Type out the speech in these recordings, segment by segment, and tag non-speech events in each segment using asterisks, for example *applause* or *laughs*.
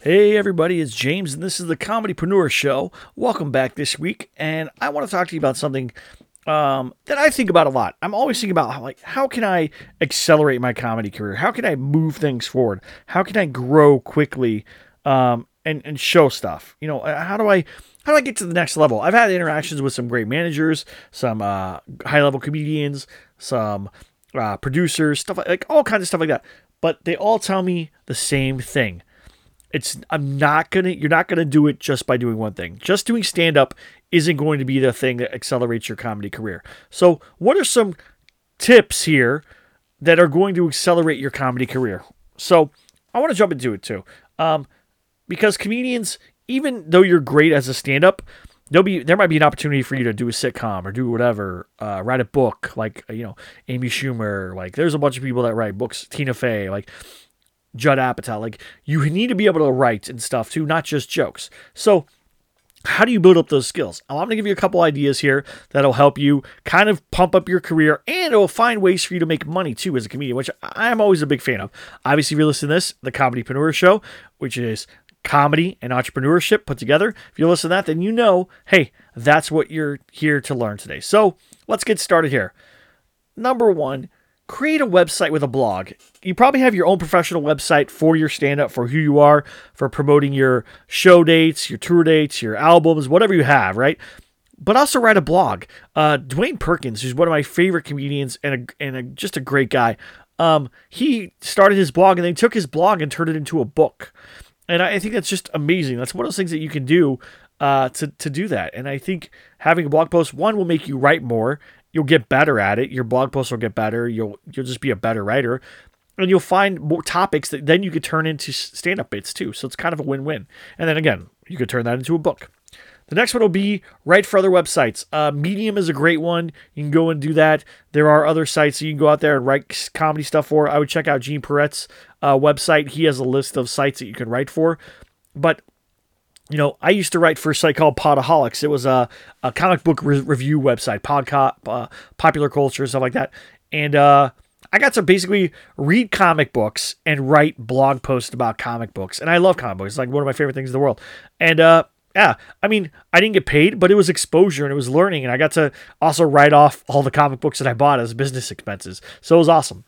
Hey everybody, it's James and this is the Comedypreneur Show. Welcome back this week, and I want to talk to you about something um, that I think about a lot. I'm always thinking about how, like how can I accelerate my comedy career? How can I move things forward? How can I grow quickly um, and and show stuff? You know, uh, how do I how do I get to the next level? I've had interactions with some great managers, some uh, high level comedians, some uh, producers, stuff like, like all kinds of stuff like that. But they all tell me the same thing it's I'm not gonna you're not gonna do it just by doing one thing. Just doing stand up isn't going to be the thing that accelerates your comedy career. So what are some tips here that are going to accelerate your comedy career? So I want to jump into it too. Um, because comedians, even though you're great as a stand up, there'll be there might be an opportunity for you to do a sitcom or do whatever, uh, write a book like you know Amy Schumer. Like there's a bunch of people that write books. Tina Fey. Like Judd Apatow. Like you need to be able to write and stuff too, not just jokes. So how do you build up those skills? I'm going to give you a couple ideas here that'll help you kind of pump up your career and it'll find ways for you to make money too as a comedian, which I'm always a big fan of. Obviously, if you're listening to this, the Comedypreneur Show, which is comedy and entrepreneurship put together. If you listen to that, then you know, hey, that's what you're here to learn today. So let's get started here. Number one, create a website with a blog. You probably have your own professional website for your stand up, for who you are, for promoting your show dates, your tour dates, your albums, whatever you have, right? But also write a blog. Uh, Dwayne Perkins, who's one of my favorite comedians and, a, and a, just a great guy, um, he started his blog and then took his blog and turned it into a book. And I, I think that's just amazing. That's one of those things that you can do uh, to, to do that. And I think having a blog post, one, will make you write more you'll get better at it. Your blog posts will get better. You'll you'll just be a better writer, and you'll find more topics that then you could turn into stand up bits too. So it's kind of a win win. And then again, you could turn that into a book. The next one will be write for other websites. Uh, Medium is a great one. You can go and do that. There are other sites you can go out there and write comedy stuff for. I would check out Gene Perret's uh, website. He has a list of sites that you can write for. But you know, I used to write for a site called Podaholics. It was a, a comic book re- review website, podcast, uh, popular culture, stuff like that. And uh, I got to basically read comic books and write blog posts about comic books. And I love comic books. It's like one of my favorite things in the world. And uh, yeah, I mean, I didn't get paid, but it was exposure and it was learning. And I got to also write off all the comic books that I bought as business expenses. So it was awesome.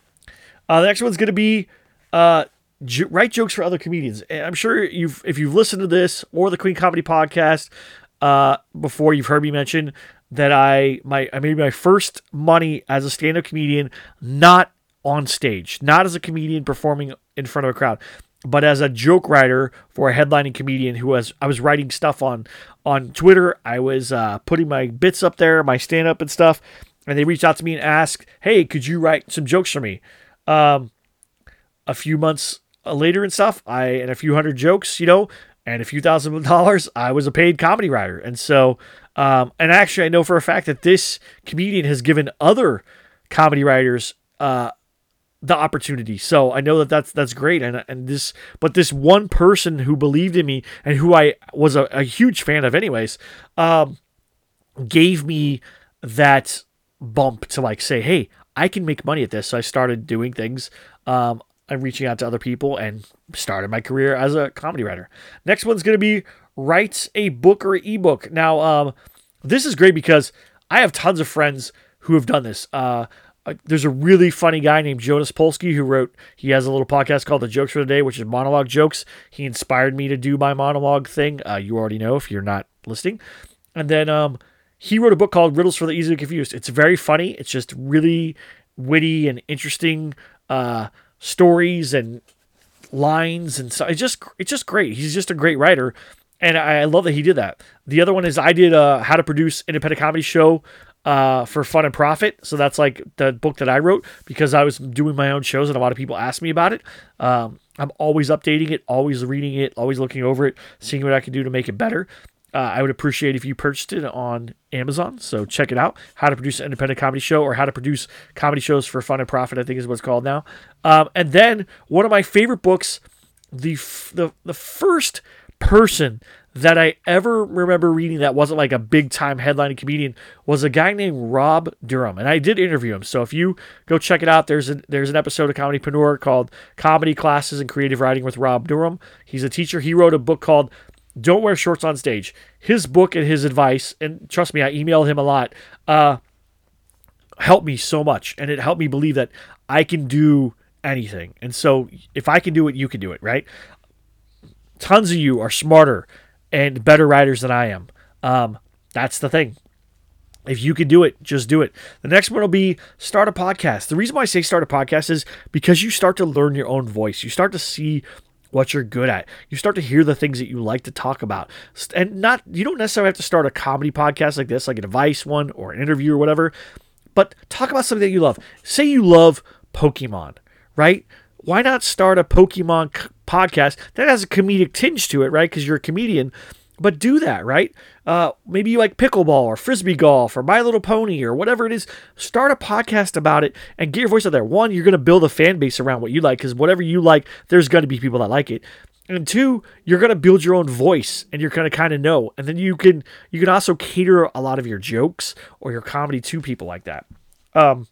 Uh, the next one's going to be uh, j- write jokes for other comedians. And I'm sure you've if you've listened to this or the Queen Comedy podcast uh, before, you've heard me mention that I my I made my first money as a stand-up comedian, not on stage, not as a comedian performing in front of a crowd, but as a joke writer for a headlining comedian who was I was writing stuff on on Twitter. I was uh, putting my bits up there, my stand-up and stuff, and they reached out to me and asked, "Hey, could you write some jokes for me?" Um, a few months later and stuff, I and a few hundred jokes, you know, and a few thousand *laughs* dollars, I was a paid comedy writer. And so, um, and actually, I know for a fact that this comedian has given other comedy writers uh, the opportunity. So I know that that's that's great. And and this, but this one person who believed in me and who I was a, a huge fan of, anyways, um, gave me that bump to like say, hey, I can make money at this. So I started doing things um, I'm reaching out to other people and started my career as a comedy writer. Next one's going to be write a book or ebook. Now, um, this is great because I have tons of friends who have done this. Uh, uh, there's a really funny guy named Jonas Polsky who wrote, he has a little podcast called The Jokes for the Day, which is monologue jokes. He inspired me to do my monologue thing. Uh, you already know if you're not listening. And then um, he wrote a book called Riddles for the Easily Confused. It's very funny. It's just really witty and interesting. Uh, stories and lines and so it's just it's just great. He's just a great writer, and I, love that he did that. The other one is I did a how to produce independent comedy show uh, for fun and profit. So that's like the book that I wrote because I was doing my own shows and a lot of people asked me about it. Um, I'm always updating it, always reading it, always looking over it, seeing what I can do to make it better. Uh, I would appreciate if you purchased it on Amazon. So check it out. How to produce an independent comedy show or how to produce comedy shows for fun and profit, I think is what it's called now. Um, and then one of my favorite books, the, f- the, the first person that I ever remember reading that wasn't like a big time headlining comedian was a guy named Rob Durham, and I did interview him. So if you go check it out, there's there's an episode of Comedypreneur called "Comedy Classes and Creative Writing" with Rob Durham. He's a teacher. He wrote a book called "Don't Wear Shorts on Stage." His book and his advice, and trust me, I emailed him a lot. Uh, helped me so much, and it helped me believe that I can do anything. And so if I can do it, you can do it, right? Tons of you are smarter and better writers than I am. Um, that's the thing. If you can do it, just do it. The next one will be start a podcast. The reason why I say start a podcast is because you start to learn your own voice. You start to see what you're good at. You start to hear the things that you like to talk about. And not you don't necessarily have to start a comedy podcast like this, like an advice one or an interview or whatever, but talk about something that you love. Say you love Pokemon, right? Why not start a Pokemon podcast that has a comedic tinge to it, right? Because you're a comedian. But do that, right? Uh, maybe you like pickleball or frisbee golf or My Little Pony or whatever it is. Start a podcast about it and get your voice out there. One, you're going to build a fan base around what you like because whatever you like, there's going to be people that like it. And two, you're going to build your own voice and you're going to kind of know. And then you can you can also cater a lot of your jokes or your comedy to people like that. Um,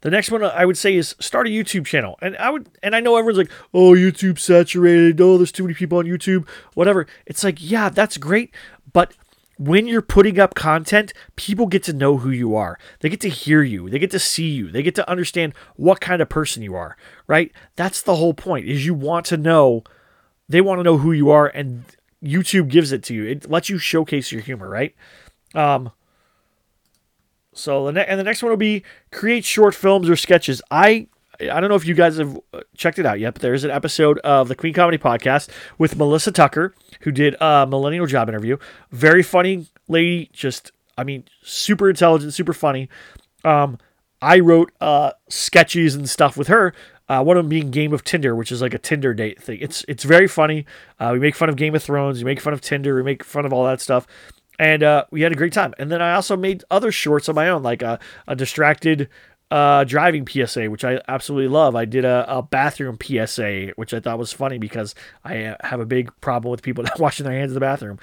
the next one I would say is start a YouTube channel. And I would and I know everyone's like, "Oh, YouTube saturated. Oh, there's too many people on YouTube." Whatever. It's like, "Yeah, that's great, but when you're putting up content, people get to know who you are. They get to hear you. They get to see you. They get to understand what kind of person you are, right? That's the whole point. Is you want to know they want to know who you are and YouTube gives it to you. It lets you showcase your humor, right? Um so the ne- and the next one will be create short films or sketches. I I don't know if you guys have uh, checked it out yet, but there is an episode of the Queen Comedy Podcast with Melissa Tucker, who did a millennial job interview. Very funny lady, just I mean, super intelligent, super funny. Um, I wrote uh, sketches and stuff with her. Uh, one of them being Game of Tinder, which is like a Tinder date thing. It's it's very funny. Uh, we make fun of Game of Thrones, we make fun of Tinder, we make fun of all that stuff and uh, we had a great time. And then I also made other shorts on my own, like a, a distracted uh, driving PSA, which I absolutely love. I did a, a, bathroom PSA, which I thought was funny because I uh, have a big problem with people *laughs* not washing their hands in the bathroom.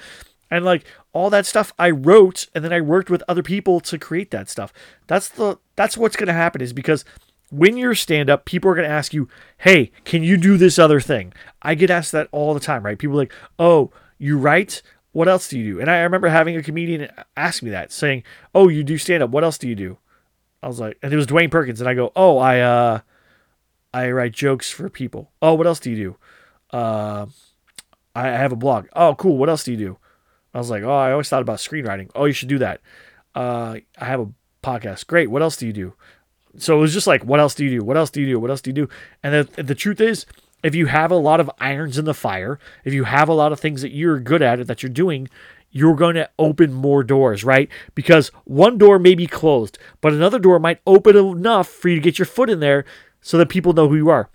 And like all that stuff I wrote and then I worked with other people to create that stuff. That's the that's what's to happen is because when you're stand up, people are to ask you, "Hey, can you do this other thing?" I get asked that all the time, right? People like, "Oh, you write? What else do you do? And I remember having a comedian ask me that, saying, "Oh, you do stand up. What else do you do?" I was like, and it was Dwayne Perkins, and I go, "Oh, I uh, I write jokes for people. Oh, what else do you do? Uh, I have a blog. Oh, cool. What else do you do?" I was like, "Oh, I always thought about screenwriting. Oh, you should do that. Uh, I have a podcast. Great. What else do you do?" So it was just like, "What else do you do? What else do you do? What else do you do?" And the, the truth is, if you have a lot of irons in the fire, if you have a lot of things that you're good at that you're doing, you're going to open more doors, right? Because one door may be closed, but another door might open enough for you to get your foot in there so that people know who you are.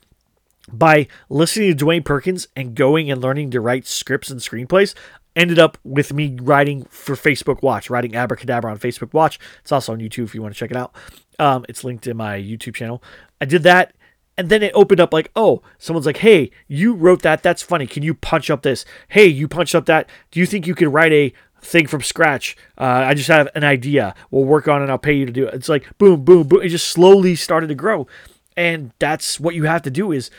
By listening to Dwayne Perkins and going and learning to write scripts and screenplays, ended up with me writing for Facebook Watch, writing Abracadabra on Facebook Watch. It's also on YouTube if you want to check it out. Um, it's linked in my YouTube channel. I did that and then it opened up like, oh, someone's like, hey, you wrote that. That's funny. Can you punch up this? Hey, you punched up that. Do you think you could write a thing from scratch? Uh, I just have an idea. We'll work on it. I'll pay you to do it. It's like boom, boom, boom. It just slowly started to grow. And that's what you have to do is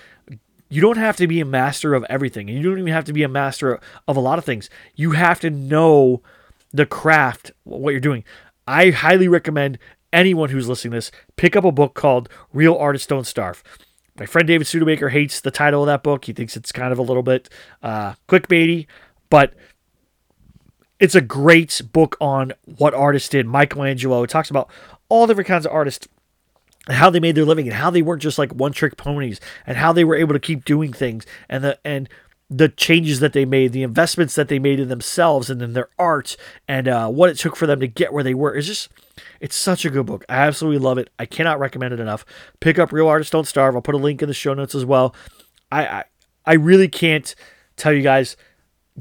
you don't have to be a master of everything. And you don't even have to be a master of a lot of things. You have to know the craft, what you're doing. I highly recommend anyone who's listening to this pick up a book called Real Artists Don't Starve. My friend David Studebaker hates the title of that book. He thinks it's kind of a little bit uh, clickbaity, but it's a great book on what artists did. Michelangelo. It talks about all different kinds of artists and how they made their living and how they weren't just like one trick ponies and how they were able to keep doing things and the and the changes that they made, the investments that they made in themselves and in their art, and uh, what it took for them to get where they were. It's just, it's such a good book. I absolutely love it. I cannot recommend it enough. Pick up Real Artists Don't Starve. I'll put a link in the show notes as well. I, I, I really can't tell you guys.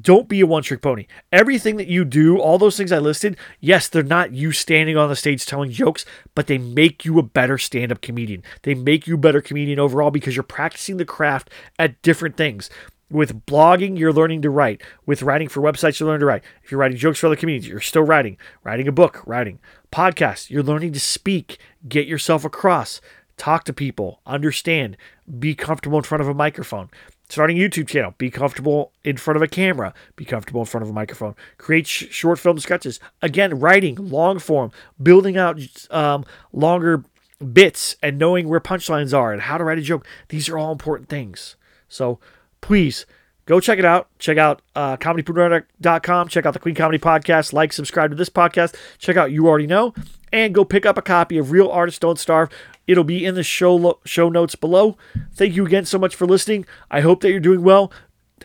Don't be a one trick pony. Everything that you do, all those things I listed, yes, they're not you standing on the stage telling jokes, but they make you a better stand up comedian. They make you a better comedian overall because you're practicing the craft at different things With blogging, you're learning to write. With writing for websites, you're learning to write. If you're writing jokes for other comedians, you're still writing. Writing a book, writing. Podcasts, you're learning to speak, get yourself across, talk to people, understand, be comfortable in front of a microphone. Starting a YouTube channel, be comfortable in front of a camera, be comfortable in front of a microphone. Create sh- short film sketches. Again, writing, long form, building out um, longer bits and knowing where punchlines are and how to write a joke. These are all important things. So please go check it out. Check out uh, comedypreneur.com. Check out the Queen Comedy Podcast. Like, subscribe to this podcast. Check out You Already Know. And go pick up a copy of Real Artists Don't Starve. It'll be in the show lo- show notes below. Thank you again so much for listening. I hope that you're doing well.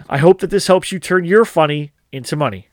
I hope that this helps you turn your funny into money.